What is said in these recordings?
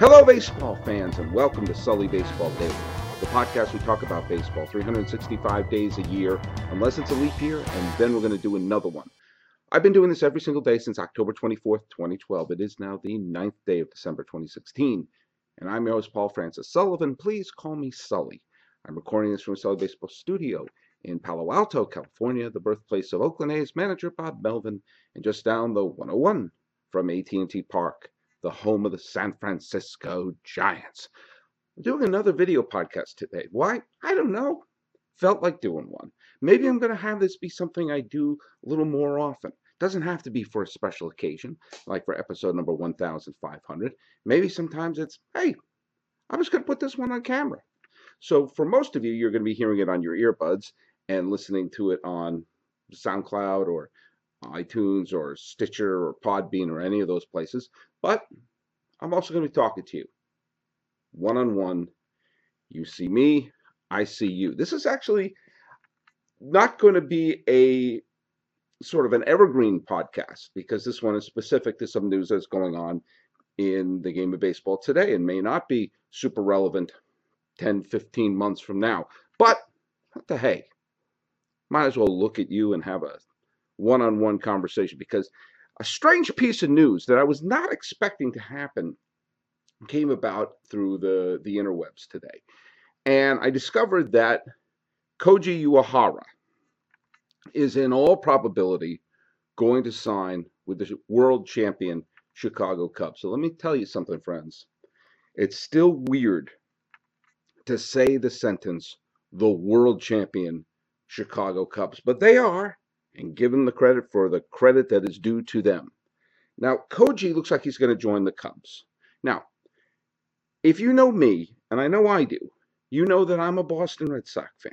Hello, baseball fans, and welcome to Sully Baseball Daily, the podcast we talk about baseball 365 days a year, unless it's a leap year, and then we're going to do another one. I've been doing this every single day since October 24th, 2012. It is now the ninth day of December 2016, and I'm your host, Paul Francis Sullivan. Please call me Sully. I'm recording this from Sully Baseball Studio in Palo Alto, California, the birthplace of Oakland A's manager Bob Melvin, and just down the 101 from AT&T Park the home of the San Francisco Giants. I'm doing another video podcast today. Why? I don't know. Felt like doing one. Maybe I'm going to have this be something I do a little more often. Doesn't have to be for a special occasion, like for episode number 1500. Maybe sometimes it's, hey, I'm just going to put this one on camera. So for most of you, you're going to be hearing it on your earbuds and listening to it on SoundCloud or iTunes or Stitcher or Podbean or any of those places. But I'm also going to be talking to you one on one. You see me, I see you. This is actually not going to be a sort of an evergreen podcast because this one is specific to some news that's going on in the game of baseball today and may not be super relevant 10, 15 months from now. But what the hey, might as well look at you and have a one on one conversation because a strange piece of news that I was not expecting to happen came about through the, the interwebs today. And I discovered that Koji Uehara is in all probability going to sign with the world champion Chicago Cubs. So let me tell you something, friends. It's still weird to say the sentence, the world champion Chicago Cubs, but they are and give them the credit for the credit that is due to them. Now, Koji looks like he's going to join the Cubs. Now, if you know me, and I know I do, you know that I'm a Boston Red Sox fan.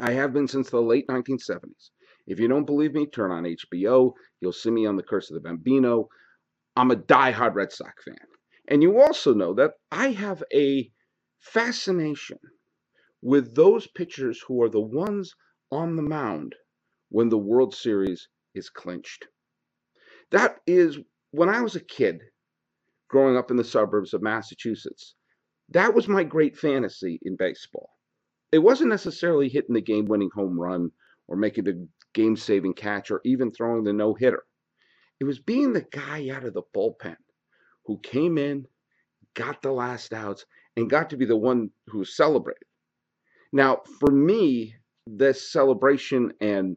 I have been since the late 1970s. If you don't believe me, turn on HBO. You'll see me on The Curse of the Bambino. I'm a die-hard Red Sox fan. And you also know that I have a fascination with those pitchers who are the ones on the mound when the World Series is clinched. That is when I was a kid growing up in the suburbs of Massachusetts. That was my great fantasy in baseball. It wasn't necessarily hitting the game winning home run or making the game saving catch or even throwing the no hitter. It was being the guy out of the bullpen who came in, got the last outs, and got to be the one who celebrated. Now, for me, this celebration and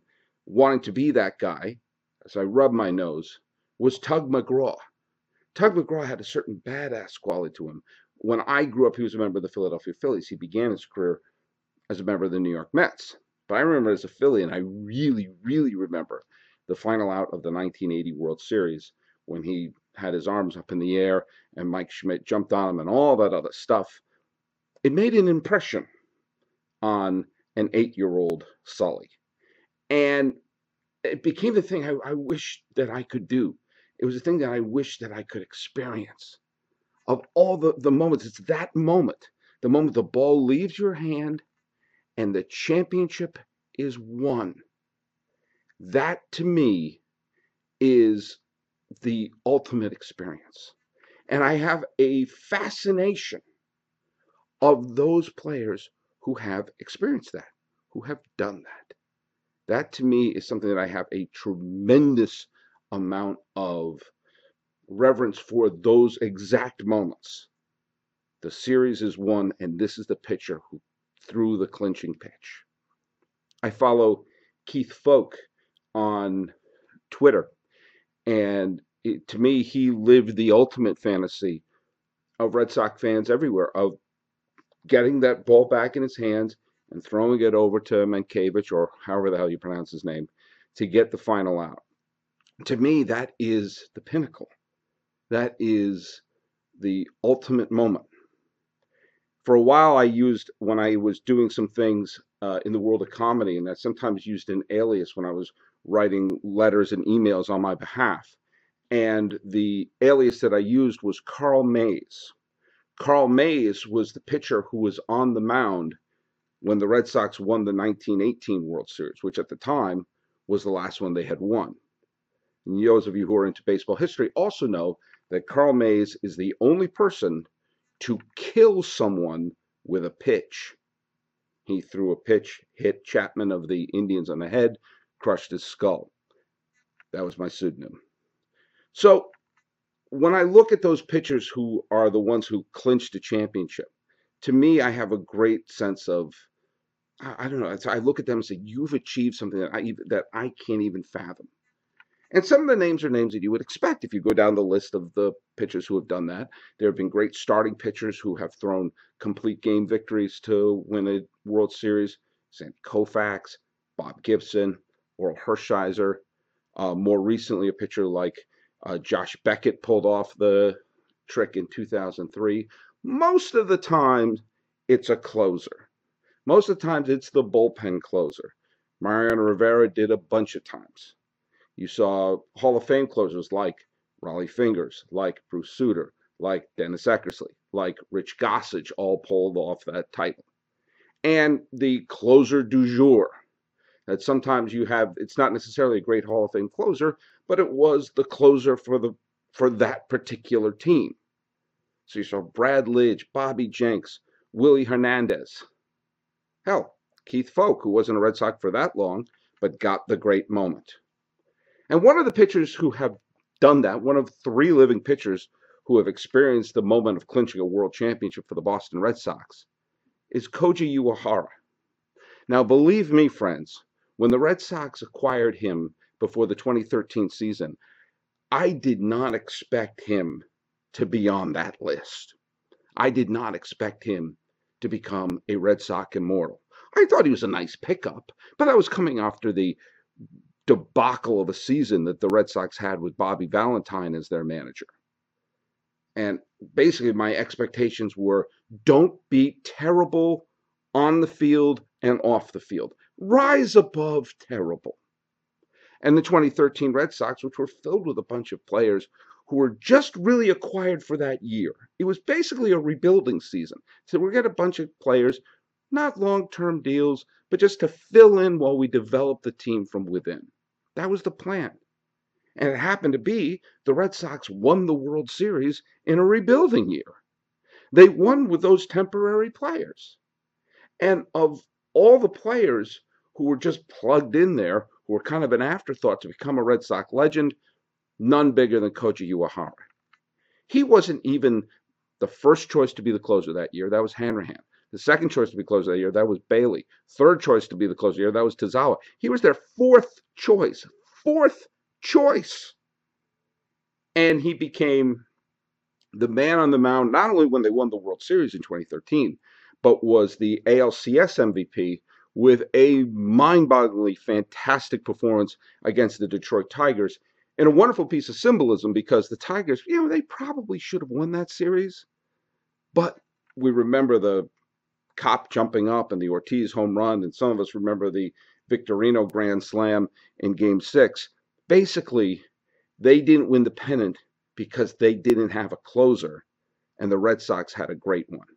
wanting to be that guy, as I rubbed my nose, was Tug McGraw. Tug McGraw had a certain badass quality to him. When I grew up, he was a member of the Philadelphia Phillies. He began his career as a member of the New York Mets. But I remember as a Philly, and I really, really remember the final out of the 1980 World Series when he had his arms up in the air and Mike Schmidt jumped on him and all that other stuff. It made an impression on an eight year old Sully. And it became the thing I, I wish that I could do. It was a thing that I wish that I could experience. Of all the, the moments, it's that moment, the moment the ball leaves your hand and the championship is won. That to me is the ultimate experience. And I have a fascination of those players who have experienced that, who have done that. That to me is something that I have a tremendous amount of reverence for those exact moments. The series is won, and this is the pitcher who threw the clinching pitch. I follow Keith Foulke on Twitter, and it, to me, he lived the ultimate fantasy of Red Sox fans everywhere of getting that ball back in his hands and throwing it over to Mientkiewicz or however the hell you pronounce his name to get the final out. To me, that is the pinnacle. That is the ultimate moment. For a while, I used, when I was doing some things uh, in the world of comedy, and I sometimes used an alias when I was writing letters and emails on my behalf. And the alias that I used was Carl Mays. Carl Mays was the pitcher who was on the mound when the Red Sox won the 1918 World Series, which at the time was the last one they had won. And those of you who are into baseball history also know that Carl Mays is the only person to kill someone with a pitch. He threw a pitch, hit Chapman of the Indians on the head, crushed his skull. That was my pseudonym. So when I look at those pitchers who are the ones who clinched the championship, to me, I have a great sense of I, don't know. I look at them and say, "You've achieved something that I that I can't even fathom." And some of the names are names that you would expect if you go down the list of the pitchers who have done that. There have been great starting pitchers who have thrown complete game victories to win a World Series. Sandy Koufax, Bob Gibson, Orel Hershiser. Uh, more recently, a pitcher like uh, Josh Beckett pulled off the trick in 2003. Most of the time, it's a closer. Most of the times, it's the bullpen closer. Mariano Rivera did a bunch of times. You saw Hall of Fame closers like Rollie Fingers, like Bruce Sutter, like Dennis Eckersley, like Rich Gossage all pulled off that title. And the closer du jour, that sometimes you have, it's not necessarily a great Hall of Fame closer, but it was the closer for the for that particular team. So you saw Brad Lidge, Bobby Jenks, Willie Hernandez. Hell, Keith Foulke, who wasn't a Red Sox for that long, but got the great moment. And one of the pitchers who have done that, one of three living pitchers who have experienced the moment of clinching a world championship for the Boston Red Sox, is Koji Uehara. Now, believe me, friends, when the Red Sox acquired him before the 2013 season, I did not expect him to be on that list. I did not expect him to become a Red Sox immortal. I thought he was a nice pickup, but that was coming after the debacle of a season that the Red Sox had with Bobby Valentine as their manager. And basically, my expectations were don't be terrible on the field and off the field. Rise above terrible. And the 2013 Red Sox, which were filled with a bunch of players who were just really acquired for that year. It was basically a rebuilding season. So we get a bunch of players, not long term deals, but just to fill in while we develop the team from within. That was the plan. And it happened to be the Red Sox won the World Series in a rebuilding year. They won with those temporary players. And of all the players who were just plugged in there, who were kind of an afterthought to become a Red Sox legend, none bigger than Koji Uehara. He wasn't even the first choice to be the closer that year. That was Hanrahan. The second choice to be closer that year, that was Bailey. Third choice to be the closer year, that was Tazawa. He was their fourth choice. Fourth choice. And he became the man on the mound, not only when they won the World Series in 2013, but was the ALCS MVP with a mind bogglingly fantastic performance against the Detroit Tigers. And a wonderful piece of symbolism because the Tigers, you know, they probably should have won that series. But we remember the Cop jumping up and the Ortiz home run, and some of us remember the Victorino grand slam in game six. Basically, they didn't win the pennant because they didn't have a closer, and the Red Sox had a great one.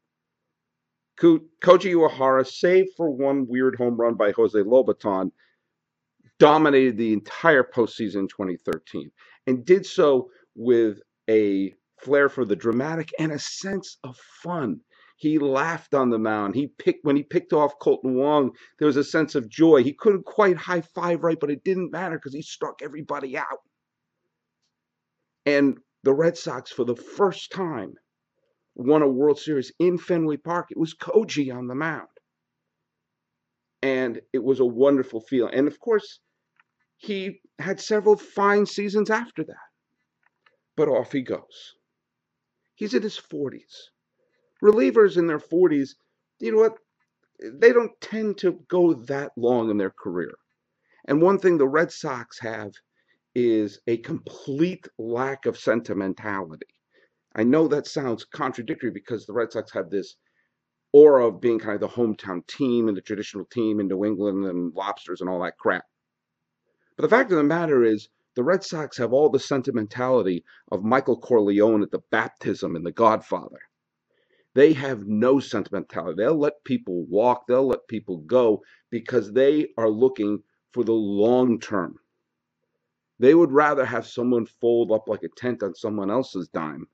Koji Uehara, save for one weird home run by Jose Lobaton, dominated the entire postseason in 2013 and did so with a flair for the dramatic and a sense of fun. He laughed on the mound. He picked when he picked off Kolten Wong. There was a sense of joy. He couldn't quite high five right, but it didn't matter because he struck everybody out. And the Red Sox, for the first time, won a World Series in Fenway Park. It was Koji on the mound, and it was a wonderful feeling. And of course, he had several fine seasons after that. But off he goes. He's in his 40s relievers in their 40s, you know what? They don't tend to go that long in their career. And one thing the Red Sox have is a complete lack of sentimentality. I know that sounds contradictory because the Red Sox have this aura of being kind of the hometown team and the traditional team in New England and lobsters and all that crap. But the fact of the matter is, the Red Sox have all the sentimentality of Michael Corleone at the baptism in The Godfather. They have no sentimentality. They'll let people walk, they'll let people go because they are looking for the long term. They would rather have someone fold up like a tent on someone else's dime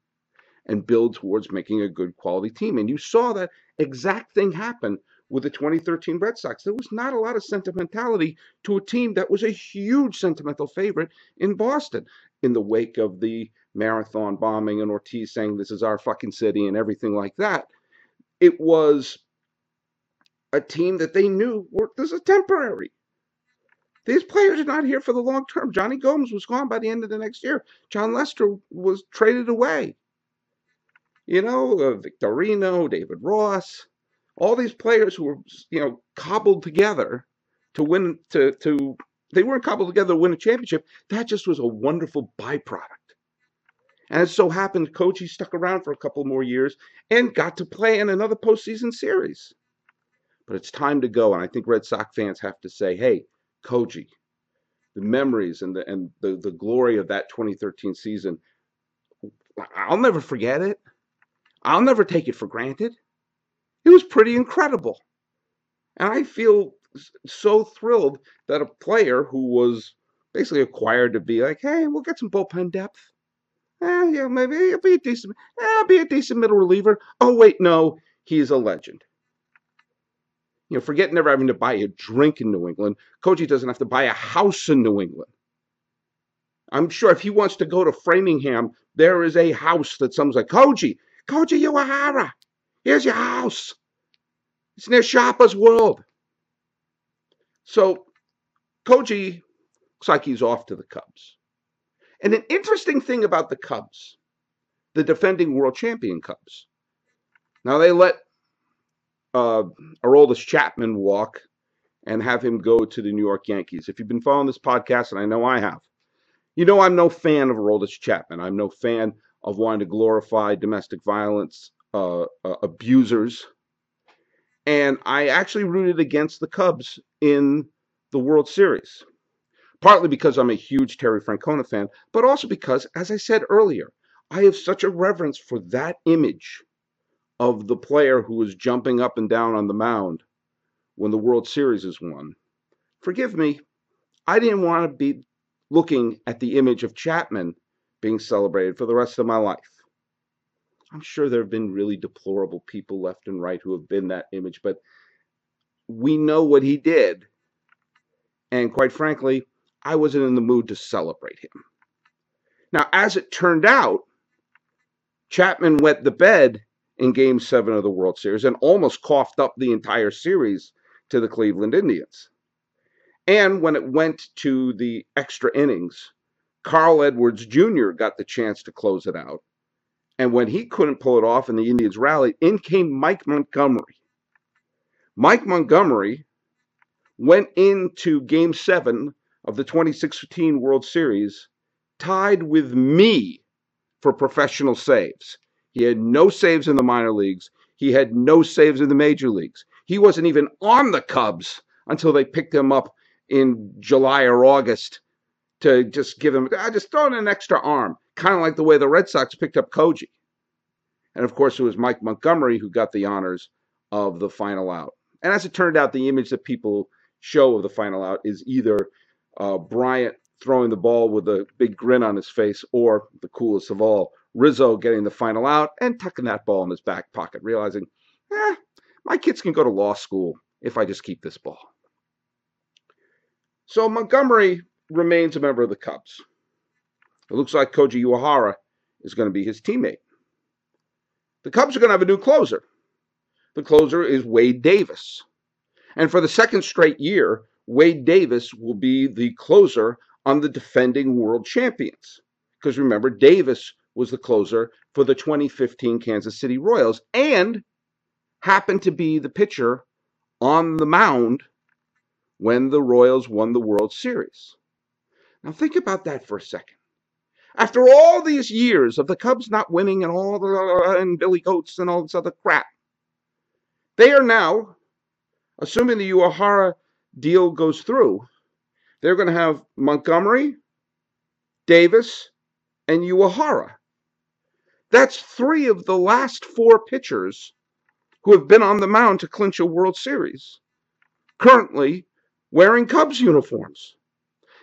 and build towards making a good quality team. And you saw that exact thing happen with the 2013 Red Sox. There was not a lot of sentimentality to a team that was a huge sentimental favorite in Boston in the wake of the marathon bombing and Ortiz saying this is our fucking city and everything like that. It was a team that they knew were this is temporary. These players are not here for the long term. Jonny Gomes was gone by the end of the next year. Jon Lester was traded away. You know, uh, Victorino, David Ross, all these players who were, you know, cobbled together to win, to, to, they weren't cobbled together to win a championship. That just was a wonderful byproduct. And it so happened Koji stuck around for a couple more years and got to play in another postseason series. But it's time to go. And I think Red Sox fans have to say, hey, Koji, the memories and the and the, the glory of that 2013 season, I'll never forget it. I'll never take it for granted. It was pretty incredible. And I feel so thrilled that a player who was basically acquired to be like, hey, we'll get some bullpen depth. Eh, yeah, maybe he'll be a decent, eh, be a decent middle reliever. Oh wait, no, he's a legend. You know, forget never having to buy a drink in New England. Koji doesn't have to buy a house in New England. I'm sure if he wants to go to Framingham, there is a house that someone's like, Koji, Koji Uehara, here's your house. It's near Shoppers World. So Koji looks like he's off to the Cubs. And an interesting thing about the Cubs, the defending world champion Cubs. Now they let uh, Aroldis Chapman walk and have him go to the New York Yankees. If you've been following this podcast, and I know I have, you know I'm no fan of Aroldis Chapman. I'm no fan of wanting to glorify domestic violence uh, uh, abusers. And I actually rooted against the Cubs in the World Series, partly because I'm a huge Terry Francona fan, but also because, as I said earlier, I have such a reverence for that image of the player who was jumping up and down on the mound when the World Series is won. Forgive me, I didn't want to be looking at the image of Chapman being celebrated for the rest of my life. I'm sure there have been really deplorable people left and right who have been that image, but we know what he did. And quite frankly, I wasn't in the mood to celebrate him. Now, as it turned out, Chapman wet the bed in game seven of the World Series and almost coughed up the entire series to the Cleveland Indians. And when it went to the extra innings, Carl Edwards Jr. got the chance to close it out. And when he couldn't pull it off and the Indians rallied, in came Mike Montgomery. Mike Montgomery went into game seven of the 2016 World Series tied with me for professional saves. He had no saves in the minor leagues. He had no saves in the major leagues. He wasn't even on the Cubs until they picked him up in July or August to just give him, I just throw in an extra arm, kind of like the way the Red Sox picked up Koji. And of course, it was Mike Montgomery who got the honors of the final out. And as it turned out, the image that people show of the final out is either uh, Bryant throwing the ball with a big grin on his face, or the coolest of all, Rizzo getting the final out and tucking that ball in his back pocket, realizing, eh, my kids can go to law school if I just keep this ball. So Montgomery remains a member of the Cubs. It looks like Koji Uehara is going to be his teammate. The Cubs are going to have a new closer. The closer is Wade Davis. And for the second straight year, Wade Davis will be the closer on the defending world champions. Because remember, Davis was the closer for the 2015 Kansas City Royals and happened to be the pitcher on the mound when the Royals won the World Series. Now think about that for a second. After all these years of the Cubs not winning and all the and Billy Goats and all this other crap, they are now, assuming the Uehara deal goes through, they're going to have Montgomery, Davis, and Uehara that's three of the last four pitchers who have been on the mound to clinch a World Series, currently wearing Cubs uniforms.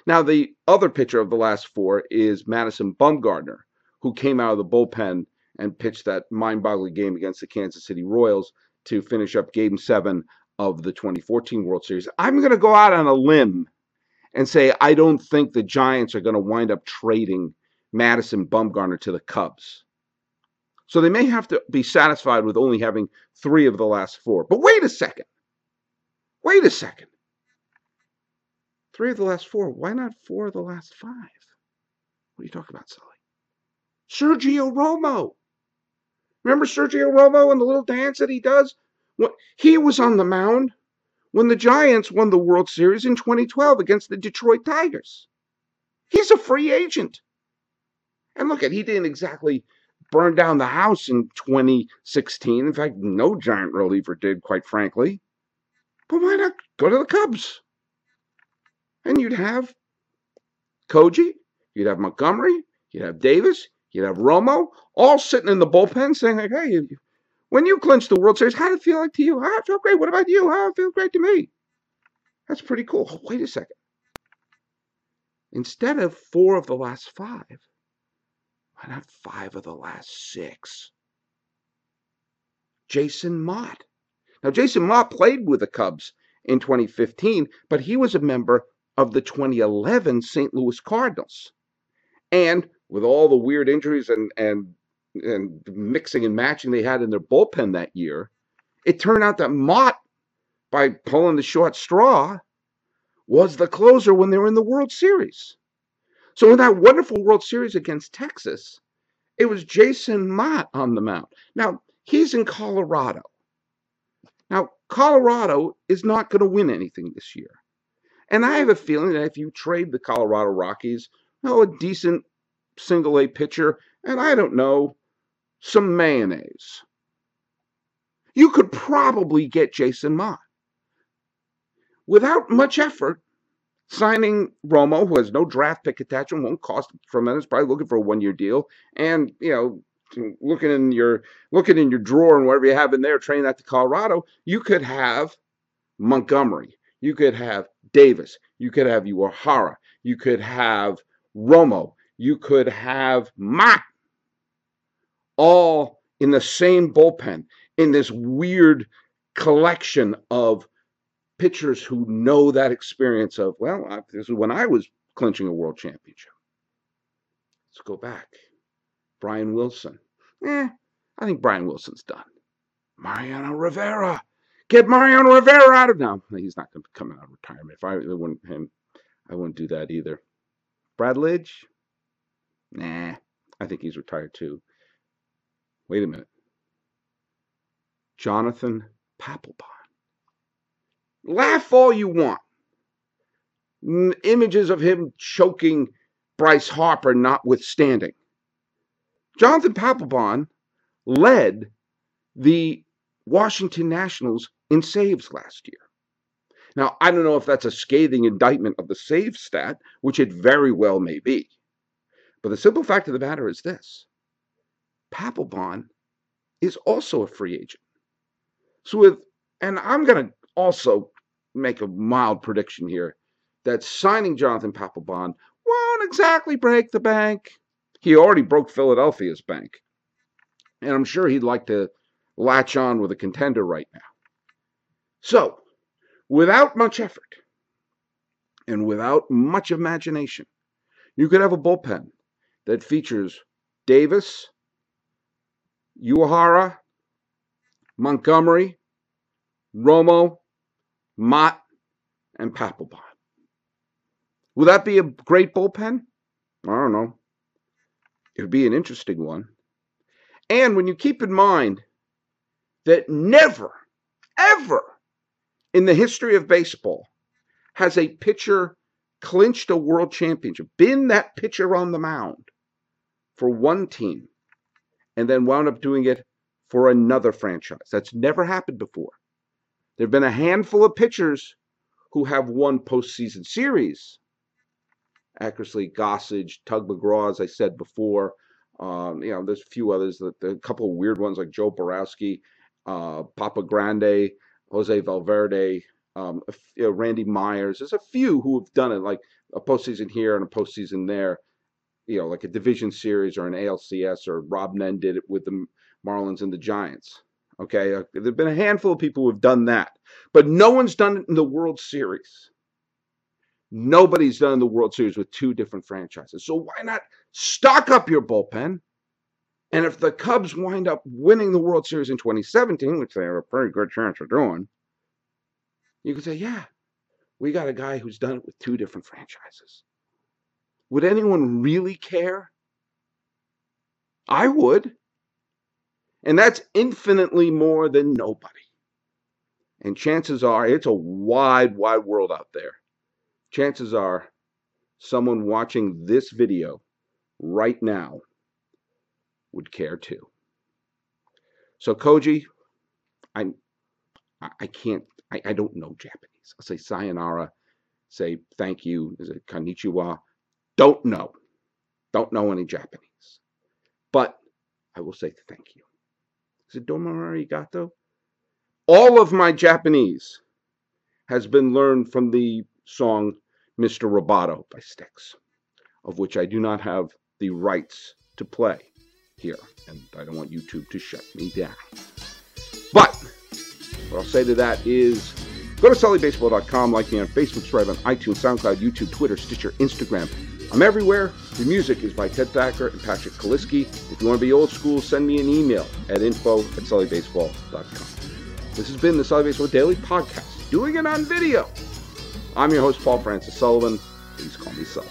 Now, the other pitcher of the last four is Madison Bumgarner, who came out of the bullpen and pitched that mind boggling game against the Kansas City Royals to finish up game seven of the 2014 World Series. I'm going to go out on a limb and say I don't think the Giants are going to wind up trading Madison Bumgarner to the Cubs. So they may have to be satisfied with only having three of the last four. But wait a second. Wait a second. Three of the last four. Why not four of the last five? What are you talking about, Sully? Sergio Romo. Remember Sergio Romo and the little dance that he does? He was on the mound when the Giants won the World Series in 2012 against the Detroit Tigers. He's a free agent. And look at he didn't exactly burn down the house in 2016. In fact, no giant reliever did, quite frankly. But why not go to the Cubs? And you'd have Koji, you'd have Montgomery, you'd have Davis, you'd have Romo, all sitting in the bullpen saying, like, hey, when you clinched the World Series, how did it feel like to you? I feel great. What about you? How it feels great to me. That's pretty cool. Oh, wait a second. Instead of four of the last five, why not five of the last six? Jason Motte. Now, Jason Motte played with the Cubs in 2015, but he was a member of the 2011 St. Louis Cardinals. And with all the weird injuries and, and, and mixing and matching they had in their bullpen that year, it turned out that Motte, by pulling the short straw, was the closer when they were in the World Series. So in that wonderful World Series against Texas, it was Jason Motte on the mound. Now, he's in Colorado. Now, Colorado is not going to win anything this year. And I have a feeling that if you trade the Colorado Rockies, oh, a decent single A pitcher, and I don't know, some mayonnaise, you could probably get Jason Motte. Without much effort, signing Romo, who has no draft pick attachment, won't cost tremendous. Probably looking for a one year deal, and you know, looking in your looking in your drawer and whatever you have in there, training that to Colorado, you could have Montgomery, you could have Davis, you could have Uehara, you could have Romo, you could have Motte, all in the same bullpen in this weird collection of pitchers who know that experience of, well, this is when I was clinching a world championship. Let's go back. Brian Wilson. Eh, I think Brian Wilson's done. Mariano Rivera. Get Mariano Rivera out of now. He's not going to come out of retirement. If I wouldn't him, I wouldn't do that either. Brad Lidge. Nah, I think he's retired too. Wait a minute. Jonathan Papelbon. Laugh all you want. Images of him choking Bryce Harper notwithstanding. Jonathan Papelbon led the Washington Nationals in saves last year. Now, I don't know if that's a scathing indictment of the save stat, which it very well may be. But the simple fact of the matter is this Papelbon is also a free agent. So, with, and I'm going to also make a mild prediction here that signing Jonathan Papelbon won't exactly break the bank. He already broke Philadelphia's bank. And I'm sure he'd like to latch on with a contender right now. So, without much effort and without much imagination, you could have a bullpen that features Davis, Uehara, Montgomery, Romo, Motte, and Papelbon. Will that be a great bullpen? I don't know. It would be an interesting one. And when you keep in mind that never, ever in the history of baseball has a pitcher clinched a world championship, been that pitcher on the mound for one team, and then wound up doing it for another franchise. That's never happened before. There have been a handful of pitchers who have won postseason series. Eckersley, Gossage, Tug McGraw, as I said before. Um, you know, there's a few others, that a couple of weird ones like Joe Borowski, uh, Papa Grande, Jose Valverde, Um, you know, Randy Myers. There's a few who have done it, like a postseason here and a postseason there. You know, like a division series or an ALCS, or Rob Nen did it with the Marlins and the Giants. Okay, uh, there've been a handful of people who have done that, but no one's done it in the World Series. Nobody's done the World Series with two different franchises. So why not stock up your bullpen? And if the Cubs wind up winning the World Series in 2017, which they have a pretty good chance of doing, you could say, yeah, we got a guy who's done it with two different franchises. Would anyone really care? I would. And that's infinitely more than nobody. And chances are it's a wide, wide world out there chances are someone watching this video right now would care too. So Koji, I I can't I, I don't know Japanese. I'll say sayonara, say thank you, is it konnichiwa? Don't know. Don't know any Japanese. But I will say thank you. Is it domo arigato? All of my Japanese has been learned from the song Mr. Roboto by Styx, of which I do not have the rights to play here, and I don't want YouTube to shut me down. But what I'll say to that is go to sullybaseball.com, like me on Facebook, subscribe on iTunes, SoundCloud, YouTube, Twitter, Stitcher, Instagram. I'm everywhere. The music is by Ted Thacker and Patrick Kaliski. If you want to be old school, send me an email at info at sullybaseball.com. This has been the Sully Baseball Daily Podcast, doing it on video. I'm your host, Paul Francis Sullivan. Please call me Sully.